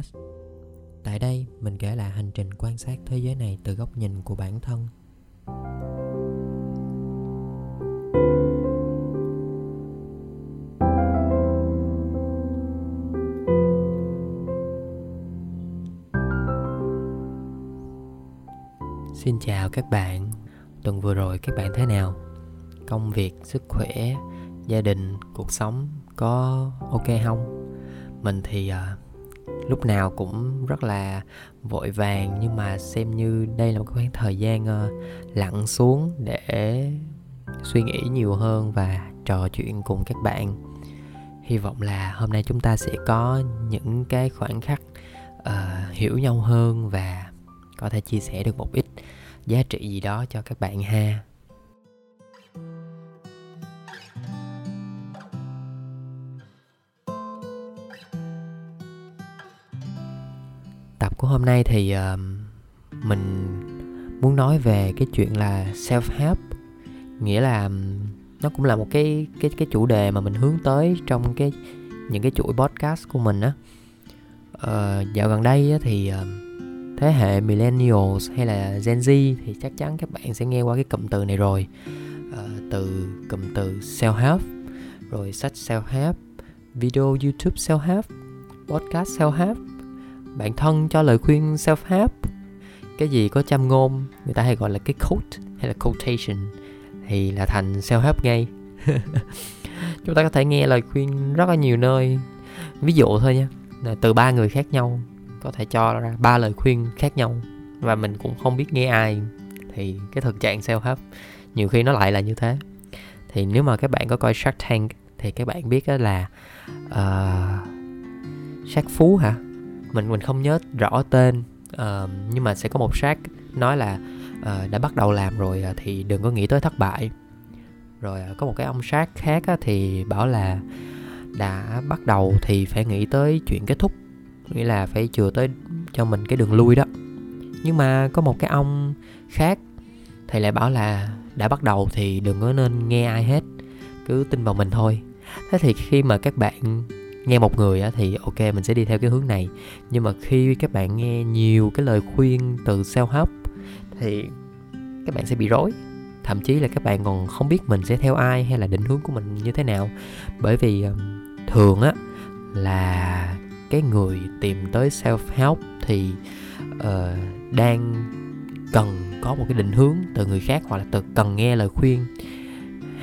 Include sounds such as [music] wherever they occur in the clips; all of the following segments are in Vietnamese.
Podcast. Tại đây, mình kể lại hành trình quan sát thế giới này từ góc nhìn của bản thân. Xin chào các bạn. Tuần vừa rồi các bạn thế nào? Công việc, sức khỏe, gia đình, cuộc sống có ok không? Mình thì uh, lúc nào cũng rất là vội vàng nhưng mà xem như đây là một khoảng thời gian ờ, uh, lặng xuống để suy nghĩ nhiều hơn và trò chuyện cùng các bạn. Hy vọng là hôm nay chúng ta sẽ có những cái khoảnh khắc uh, hiểu nhau hơn và có thể chia sẻ được một ít giá trị gì đó cho các bạn ha. Của hôm nay thì uh, mình muốn nói về cái chuyện là self help nghĩa là nó cũng là một cái cái cái chủ đề mà mình hướng tới trong cái những cái chuỗi podcast của mình á. Uh, dạo gần đây á, thì uh, thế hệ millennials hay là Gen Z thì chắc chắn các bạn sẽ nghe qua cái cụm từ này rồi. Uh, từ cụm từ self help rồi sách self help video youtube self help podcast self help bản thân cho lời khuyên self help cái gì có châm ngôn người ta hay gọi là cái quote hay là quotation thì là thành self help ngay. [laughs] Chúng ta có thể nghe lời khuyên rất là nhiều nơi. Ví dụ thôi nha từ ba người khác nhau có thể cho ra ba lời khuyên khác nhau và mình cũng không biết nghe ai thì cái thực trạng self help nhiều khi nó lại là như thế. Thì nếu mà các bạn có coi Shark Tank thì các bạn biết đó là uh, Shark Phú hả? Mình mình không nhớ rõ tên uh, nhưng mà sẽ có một sát nói là uh, đã bắt đầu làm rồi à, thì đừng có nghĩ tới thất bại. Rồi à, có một cái ông sát khác uh, thì bảo là đã bắt đầu thì phải nghĩ tới chuyện kết thúc nghĩa là phải chừa tới cho mình cái đường lui đó. Nhưng mà có một cái ông khác thì lại bảo là đã bắt đầu thì đừng có nên nghe ai hết cứ tin vào mình thôi. Thế thì khi mà các bạn nghe một người á, thì ok mình sẽ đi theo cái hướng này. Nhưng mà khi các bạn nghe nhiều cái lời khuyên từ self help thì các bạn sẽ bị rối. Thậm chí là các bạn còn không biết mình sẽ theo ai hay là định hướng của mình như thế nào. Bởi vì ờ, thường á là cái người tìm tới self help thì uh, đang cần có một cái định hướng từ người khác hoặc là từ cần nghe lời khuyên.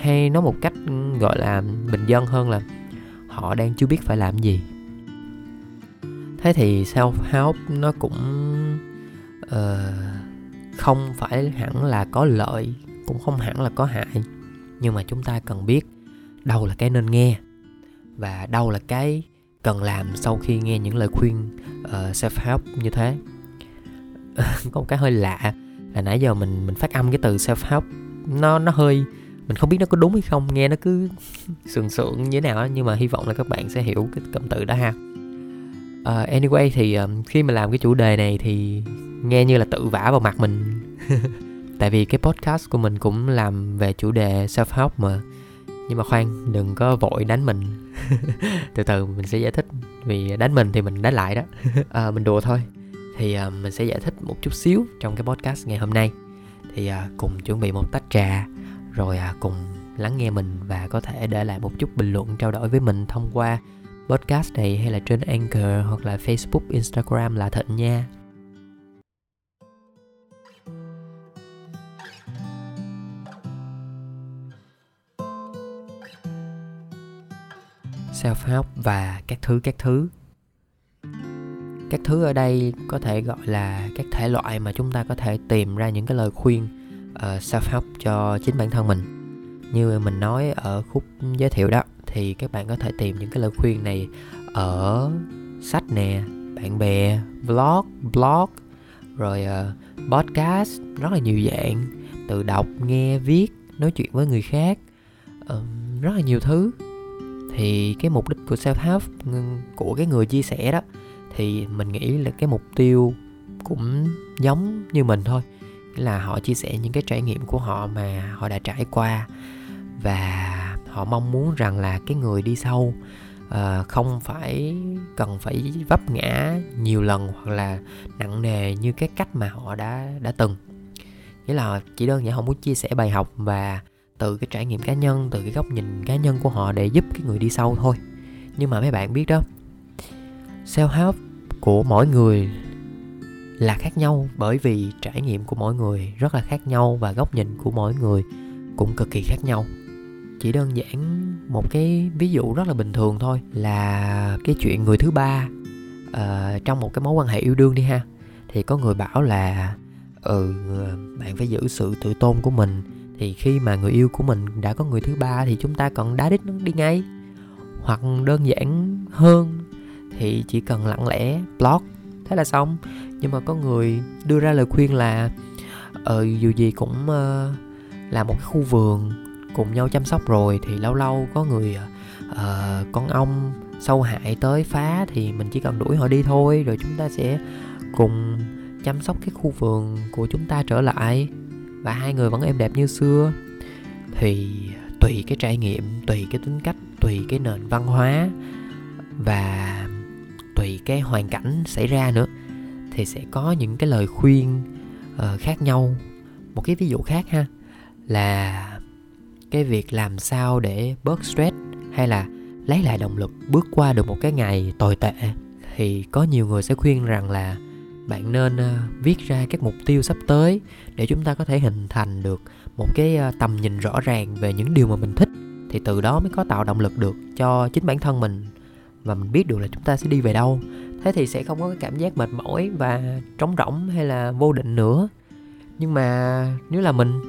Hay nói một cách ừ, gọi là bình dân hơn là họ đang chưa biết phải làm gì. Thế thì self help nó cũng uh, không phải hẳn là có lợi cũng không hẳn là có hại. Nhưng mà chúng ta cần biết đâu là cái nên nghe và đâu là cái cần làm sau khi nghe những lời khuyên ờ, uh, self help như thế. [laughs] Có một cái hơi lạ là nãy giờ mình mình phát âm cái từ self help nó nó hơi mình không biết nó có đúng hay không nghe nó cứ [laughs] sườn sượng như thế nào đó, nhưng mà hy vọng là các bạn sẽ hiểu cái cụm từ đó ha. Uh, anyway thì um, khi mà làm cái chủ đề này thì nghe như là tự vả vào mặt mình. [laughs] Tại vì cái podcast của mình cũng làm về chủ đề self help mà. Nhưng mà khoan đừng có vội đánh mình. [laughs] Từ từ mình sẽ giải thích. Vì đánh mình thì mình đánh lại đó. À, mình đùa thôi. Thì à, mình sẽ giải thích một chút xíu trong cái podcast ngày hôm nay. Thì à, cùng chuẩn bị một tách trà rồi à, cùng lắng nghe mình và có thể để lại một chút bình luận trao đổi với mình thông qua podcast này hay là trên Anchor hoặc là Facebook, Instagram là Thịnh nha. self help và các thứ các thứ các thứ ở đây có thể gọi là các thể loại mà chúng ta có thể tìm ra những cái lời khuyên uh, self help cho chính bản thân mình. Như mình nói ở khúc giới thiệu đó thì các bạn có thể tìm những cái lời khuyên này ở sách nè bạn bè vlog blog rồi uh, podcast rất là nhiều dạng. Từ đọc nghe viết nói chuyện với người khác uh, rất là nhiều thứ. Thì cái mục đích của self help của cái người chia sẻ đó thì mình nghĩ là cái mục tiêu cũng giống như mình thôi là họ chia sẻ những cái trải nghiệm của họ mà họ đã trải qua. Và họ mong muốn rằng là cái người đi sau uh, không phải cần phải vấp ngã nhiều lần hoặc là nặng nề như cái cách mà họ đã đã từng. Nghĩa là chỉ đơn giản họ muốn chia sẻ bài học và từ cái trải nghiệm cá nhân từ cái góc nhìn cá nhân của họ để giúp cái người đi sâu thôi. Nhưng mà mấy bạn biết đó self help của mỗi người là khác nhau bởi vì trải nghiệm của mỗi người rất là khác nhau và góc nhìn của mỗi người cũng cực kỳ khác nhau. Chỉ đơn giản một cái ví dụ rất là bình thường thôi là cái chuyện người thứ ba uh, trong một cái mối quan hệ yêu đương đi ha thì có người bảo là ừ ờ, bạn phải giữ sự tự tôn của mình thì khi mà người yêu của mình đã có người thứ ba thì chúng ta còn đá đít nó đi ngay. Hoặc đơn giản hơn thì chỉ cần lặng lẽ block thế là xong nhưng mà có người đưa ra lời khuyên là ờ dù gì cũng uh, là một cái khu vườn cùng nhau chăm sóc rồi thì lâu lâu có người uh, con ong sâu hại tới phá thì mình chỉ cần đuổi họ đi thôi rồi chúng ta sẽ cùng chăm sóc cái khu vườn của chúng ta trở lại. Và hai người vẫn êm đẹp như xưa. Thì tùy cái trải nghiệm tùy cái tính cách tùy cái nền văn hóa và tùy cái hoàn cảnh xảy ra nữa thì sẽ có những cái lời khuyên uh, khác nhau. Một cái ví dụ khác ha là cái việc làm sao để bớt stress hay là lấy lại động lực bước qua được một cái ngày tồi tệ. Thì có nhiều người sẽ khuyên rằng là bạn nên uh, viết ra các mục tiêu sắp tới để chúng ta có thể hình thành được một cái uh, tầm nhìn rõ ràng về những điều mà mình thích. Thì từ đó mới có tạo động lực được cho chính bản thân mình và mình biết được là chúng ta sẽ đi về đâu thế thì sẽ không có cái cảm giác mệt mỏi và trống rỗng hay là vô định nữa. Nhưng mà nếu là mình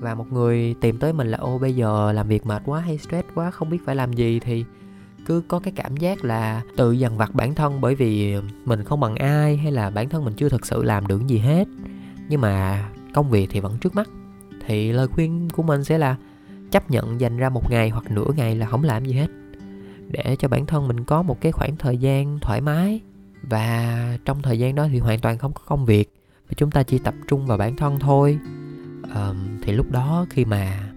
và một người tìm tới mình là, ô, bây giờ làm việc mệt quá hay stress quá, không biết phải làm gì, thì cứ có cái cảm giác là tự dằn vặt bản thân bởi vì mình không bằng ai hay là bản thân mình chưa thực sự làm được gì hết. Nhưng mà công việc thì vẫn trước mắt. Thì lời khuyên của mình sẽ là chấp nhận dành ra một ngày hoặc nửa ngày là không làm gì hết để cho bản thân mình có một cái khoảng thời gian thoải mái. Và trong thời gian đó thì hoàn toàn không có công việc và chúng ta chỉ tập trung vào bản thân thôi. À, thì lúc đó khi mà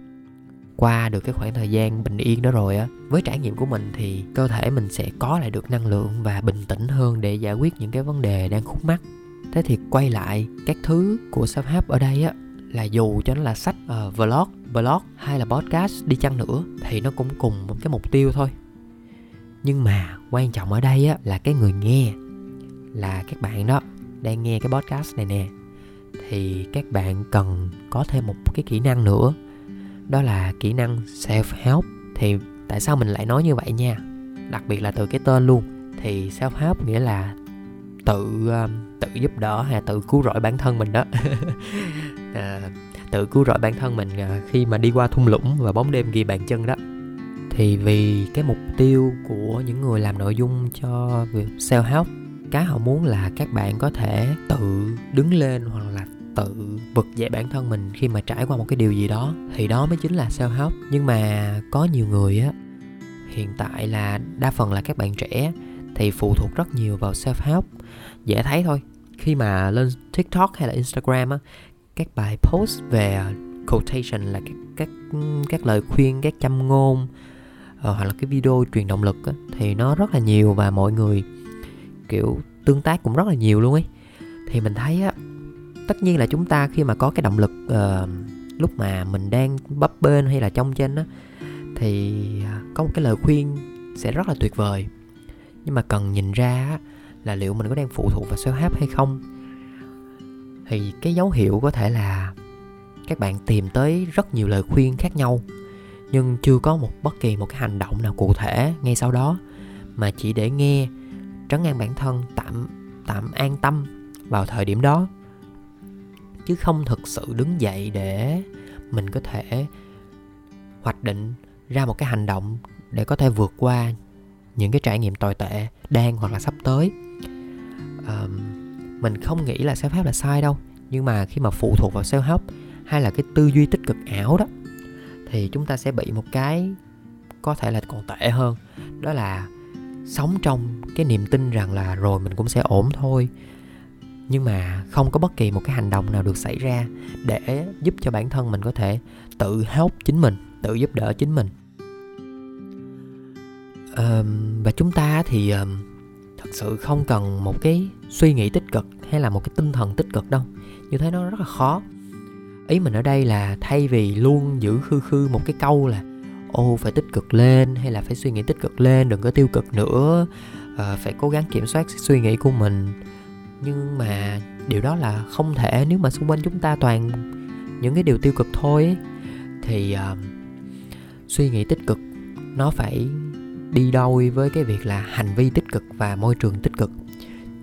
qua được cái khoảng thời gian bình yên đó rồi á với trải nghiệm của mình thì cơ thể mình sẽ có lại được năng lượng và bình tĩnh hơn để giải quyết những cái vấn đề đang khúc mắc. Thế thì quay lại các thứ của self help ở đây á là dù cho nó là sách uh, vlog blog hay là podcast đi chăng nữa thì nó cũng cùng một cái mục tiêu thôi nhưng mà quan trọng ở đây á là cái người nghe là các bạn đó đang nghe cái podcast này nè. Thì các bạn cần có thêm một cái kỹ năng nữa đó là kỹ năng self help thì tại sao mình lại nói như vậy nha? Đặc biệt là từ cái tên luôn. Thì self help nghĩa là tự ờ, tự giúp đỡ hay tự cứu rỗi bản thân mình đó. À, [laughs] tự cứu rỗi bản thân mình ờ, khi mà đi qua thung lũng và bóng đêm ghi bàn chân đó thì vì cái mục tiêu của những người làm nội dung cho việc self help, cái họ muốn là các bạn có thể tự đứng lên hoặc là tự vực dậy bản thân mình khi mà trải qua một cái điều gì đó. Thì đó mới chính là self help. Nhưng mà có nhiều người á, hiện tại là đa phần là các bạn trẻ, thì phụ thuộc rất nhiều vào self help. Dễ thấy thôi, khi mà lên tiktok hay là instagram á, các bài post về quotation là các các các lời khuyên, các châm ngôn Ờ, hoặc là cái video truyền động lực á, thì nó rất là nhiều và mọi người kiểu tương tác cũng rất là nhiều luôn ấy. Thì mình thấy á tất nhiên là chúng ta khi mà có cái động lực uh, lúc mà mình đang bấp bên hay là trong trên á thì à, có một cái lời khuyên sẽ rất là tuyệt vời. Nhưng mà cần nhìn ra là liệu mình có đang phụ thuộc vào self help hay không? Thì cái dấu hiệu có thể là các bạn tìm tới rất nhiều lời khuyên khác nhau nhưng chưa có một bất kỳ một cái hành động nào cụ thể ngay sau đó mà chỉ để nghe trấn an bản thân tạm tạm an tâm vào thời điểm đó. Chứ không thực sự đứng dậy để mình có thể hoạch định ra một cái hành động để có thể vượt qua những cái trải nghiệm tồi tệ đang hoặc là sắp tới. À, mình không nghĩ là self help là sai đâu nhưng mà khi mà phụ thuộc vào self help hay là cái tư duy tích cực ảo đó thì chúng ta sẽ bị một cái có thể là còn tệ hơn. Đó là sống trong cái niềm tin rằng là rồi mình cũng sẽ ổn thôi. Nhưng mà không có bất kỳ một cái hành động nào được xảy ra để giúp cho bản thân mình có thể tự help chính mình tự giúp đỡ chính mình. Um, và chúng ta thì um, thật sự không cần một cái suy nghĩ tích cực hay là một cái tinh thần tích cực đâu. Như thế nó rất là khó ý mình ở đây là thay vì luôn giữ khư khư một cái câu là ô phải tích cực lên hay là phải suy nghĩ tích cực lên đừng có tiêu cực nữa à, phải cố gắng kiểm soát suy nghĩ của mình. Nhưng mà điều đó là không thể nếu mà xung quanh chúng ta toàn những cái điều tiêu cực thôi ấy, thì à, suy nghĩ tích cực nó phải đi đôi với cái việc là hành vi tích cực và môi trường tích cực.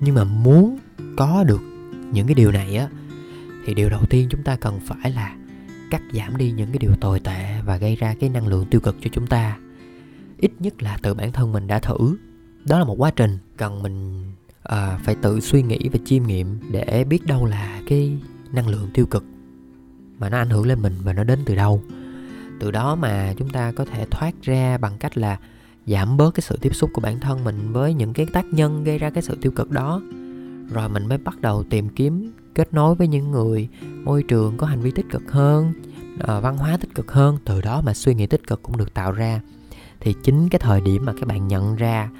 Nhưng mà muốn có được những cái điều này á thì điều đầu tiên chúng ta cần phải là cắt giảm đi những cái điều tồi tệ và gây ra cái năng lượng tiêu cực cho chúng ta. Ít nhất là từ bản thân mình đã thử. Đó là một quá trình cần mình à, phải tự suy nghĩ và chiêm nghiệm để biết đâu là cái năng lượng tiêu cực mà nó ảnh hưởng lên mình và nó đến từ đâu. Từ đó mà chúng ta có thể thoát ra bằng cách là giảm bớt cái sự tiếp xúc của bản thân mình với những cái tác nhân gây ra cái sự tiêu cực đó. Rồi mình mới bắt đầu tìm kiếm kết nối với những người môi trường có hành vi tích cực hơn ờ, văn hóa tích cực hơn, từ đó mà suy nghĩ tích cực cũng được tạo ra. Thì chính cái thời điểm mà các bạn nhận ra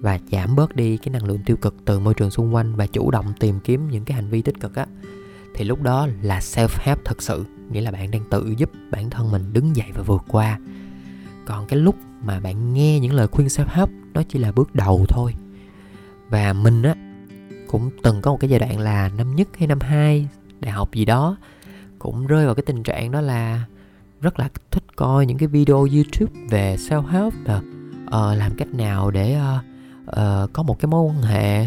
và giảm bớt đi cái năng lượng tiêu cực từ môi trường xung quanh và chủ động tìm kiếm những cái hành vi tích cực á, thì lúc đó là self help thật sự, nghĩa là bạn đang tự giúp bản thân mình đứng dậy và vượt qua. Còn cái lúc mà bạn nghe những lời khuyên self help nó chỉ là bước đầu thôi. Và mình á cũng từng có một cái giai đoạn là năm nhất hay năm hai đại học gì đó cũng rơi vào cái tình trạng đó là rất là thích coi những cái video youtube về self help là uh, làm cách nào để uh, uh, có một cái mối quan hệ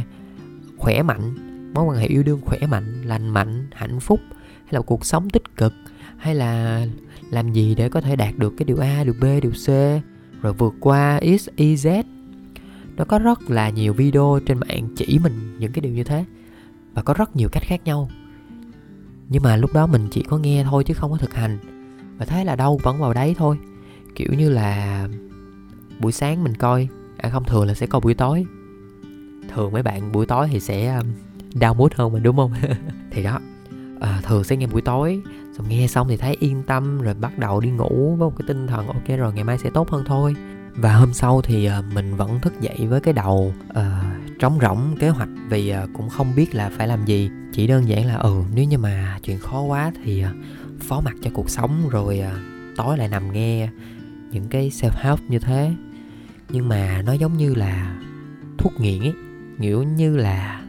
khỏe mạnh mối quan hệ yêu đương khỏe mạnh lành mạnh hạnh phúc hay là cuộc sống tích cực hay là làm gì để có thể đạt được cái điều a điều b điều c rồi vượt qua x y z nó có rất là nhiều video trên mạng chỉ mình những cái điều như thế. Và có rất nhiều cách khác nhau. Nhưng mà lúc đó mình chỉ có nghe thôi chứ không có thực hành. Và thấy là đâu vẫn vào đấy thôi. Kiểu như là buổi sáng mình coi à không thường là sẽ coi buổi tối. Thường mấy bạn buổi tối thì sẽ um, đau mút hơn mình đúng không? [laughs] Thì đó. À, thường sẽ nghe buổi tối xong nghe xong thì thấy yên tâm rồi bắt đầu đi ngủ với một cái tinh thần ok rồi ngày mai sẽ tốt hơn thôi và hôm sau thì ờ, mình vẫn thức dậy với cái đầu uh, trống rỗng kế hoạch vì uh, cũng không biết là phải làm gì. Chỉ đơn giản là ừ nếu như mà chuyện khó quá thì uh, phó mặc cho cuộc sống rồi uh, tối lại nằm nghe những cái self help như thế. Nhưng mà nó giống như là thuốc nghiện ấy kiểu như là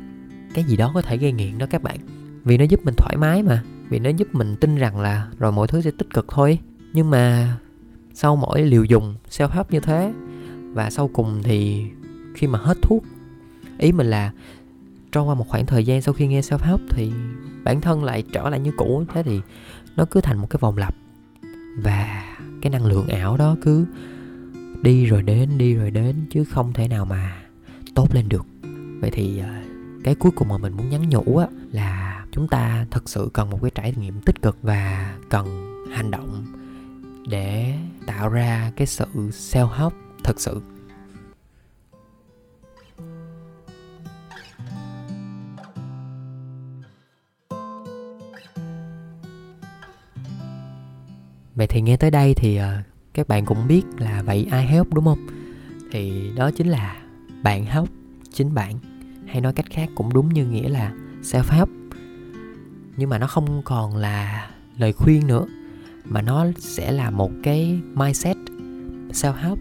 cái gì đó có thể gây nghiện đó các bạn. Vì nó giúp mình thoải mái mà vì nó giúp mình tin rằng là rồi mọi thứ sẽ tích cực thôi nhưng mà sau mỗi liều dùng self help như thế, và sau cùng thì khi mà hết thuốc, ý mình là trôi qua một khoảng thời gian sau khi nghe self help thì bản thân lại trở lại như cũ. Thế thì nó cứ thành một cái vòng lặp. Và cái năng lượng ảo đó cứ đi rồi đến, đi rồi đến, chứ không thể nào mà tốt lên được. Vậy thì ờ, cái cuối cùng mà mình muốn nhắn nhủ á, là chúng ta thật sự cần một cái trải nghiệm tích cực và cần hành động để tạo ra cái sự self help thật sự. Vậy thì nghe tới đây thì ờ, các bạn cũng biết là vậy ai help, đúng không? Thì đó chính là bạn help chính bạn, hay nói cách khác cũng đúng như nghĩa là self help nhưng mà nó không còn là lời khuyên nữa mà nó sẽ là một cái mindset self help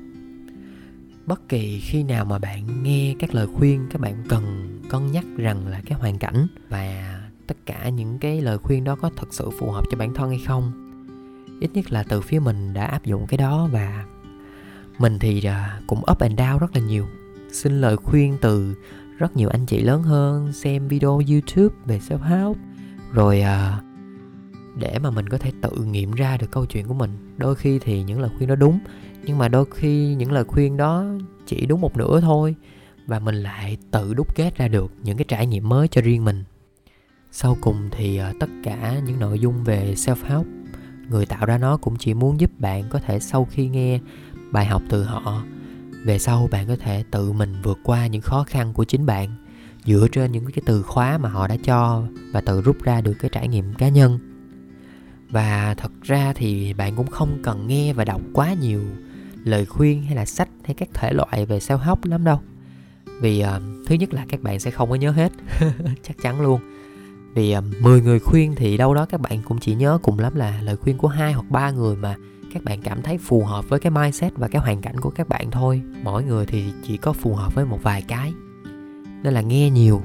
bất kỳ khi nào mà bạn nghe các lời khuyên các bạn cần cân nhắc rằng là cái hoàn cảnh và tất cả những cái lời khuyên đó có thật sự phù hợp cho bản thân hay không ít nhất là từ phía mình đã áp dụng cái đó và mình thì à, cũng up and down rất là nhiều. Xin lời khuyên từ rất nhiều anh chị lớn hơn xem video youtube về self help rồi uh, để mà mình có thể tự nghiệm ra được câu chuyện của mình. Đôi khi thì những lời khuyên đó đúng, nhưng mà đôi khi những lời khuyên đó chỉ đúng một nửa thôi và mình lại tự đúc kết ra được những cái trải nghiệm mới cho riêng mình. Sau cùng thì ờ, tất cả những nội dung về self help người tạo ra nó cũng chỉ muốn giúp bạn có thể sau khi nghe bài học từ họ, về sau bạn có thể tự mình vượt qua những khó khăn của chính bạn dựa trên những cái từ khóa mà họ đã cho và tự rút ra được cái trải nghiệm cá nhân và thật ra thì bạn cũng không cần nghe và đọc quá nhiều lời khuyên hay là sách hay các thể loại về self help lắm đâu. Vì uh, thứ nhất là các bạn sẽ không có nhớ hết [laughs] chắc chắn luôn. Vì ờ, uh, 10 người khuyên thì đâu đó các bạn cũng chỉ nhớ cùng lắm là lời khuyên của hai hoặc ba người mà các bạn cảm thấy phù hợp với cái mindset và cái hoàn cảnh của các bạn thôi. Mỗi người thì chỉ có phù hợp với một vài cái. Nên là nghe nhiều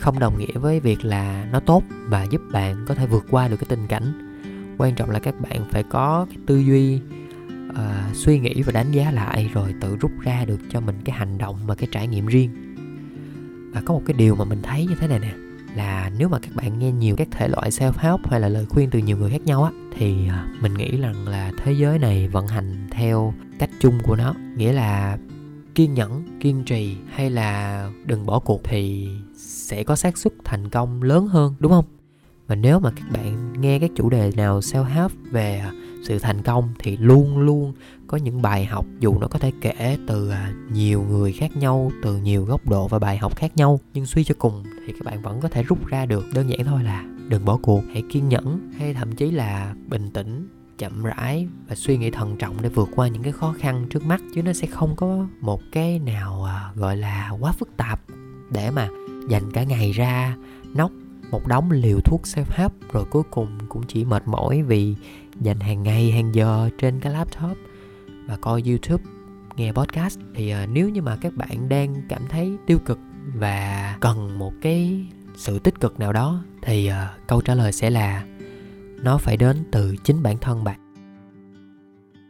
không đồng nghĩa với việc là nó tốt và giúp bạn có thể vượt qua được cái tình cảnh quan trọng là các bạn phải có cái tư duy uh, suy nghĩ và đánh giá lại rồi tự rút ra được cho mình cái hành động và cái trải nghiệm riêng. Và có một cái điều mà mình thấy như thế này nè là nếu mà các bạn nghe nhiều các thể loại self help hay là lời khuyên từ nhiều người khác nhau á thì ờ, mình nghĩ rằng là thế giới này vận hành theo cách chung của nó. Nghĩa là kiên nhẫn kiên trì hay là đừng bỏ cuộc thì sẽ có xác suất thành công lớn hơn đúng không? Và nếu mà các bạn nghe các chủ đề nào self help về sự thành công thì luôn luôn có những bài học, dù nó có thể kể từ à, nhiều người khác nhau, từ nhiều góc độ và bài học khác nhau. Nhưng suy cho cùng thì các bạn vẫn có thể rút ra được. Đơn giản thôi là đừng bỏ cuộc. Hãy kiên nhẫn, hay thậm chí là bình tĩnh, chậm rãi và suy nghĩ thận trọng để vượt qua những cái khó khăn trước mắt. Chứ nó sẽ không có một cái nào à, gọi là quá phức tạp để mà dành cả ngày ra nóc một đống liều thuốc self help rồi cuối cùng cũng chỉ mệt mỏi vì dành hàng ngày hàng giờ trên cái laptop và coi youtube nghe podcast. Thì uh, nếu như mà các bạn đang cảm thấy tiêu cực và cần một cái sự tích cực nào đó thì uh, câu trả lời sẽ là nó phải đến từ chính bản thân bạn.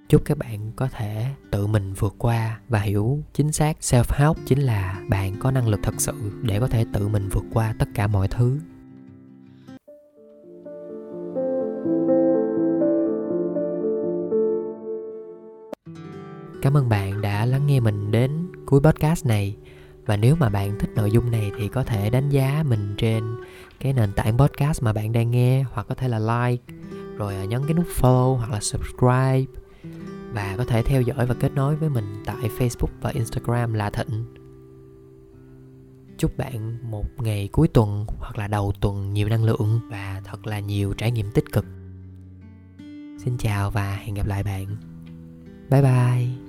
Chúc các bạn có thể tự mình vượt qua và hiểu chính xác self help chính là bạn có năng lực thật sự để có thể tự mình vượt qua tất cả mọi thứ. Cảm ơn bạn đã lắng nghe mình đến cuối podcast này và nếu mà bạn thích nội dung này thì có thể đánh giá mình trên cái nền tảng podcast mà bạn đang nghe, hoặc có thể là like, rồi à, nhấn cái nút follow hoặc là subscribe và có thể theo dõi và kết nối với mình tại Facebook và Instagram là Thịnh. Chúc bạn một ngày cuối tuần hoặc là đầu tuần nhiều năng lượng và thật là nhiều trải nghiệm tích cực. Xin chào và hẹn gặp lại bạn. Bye bye.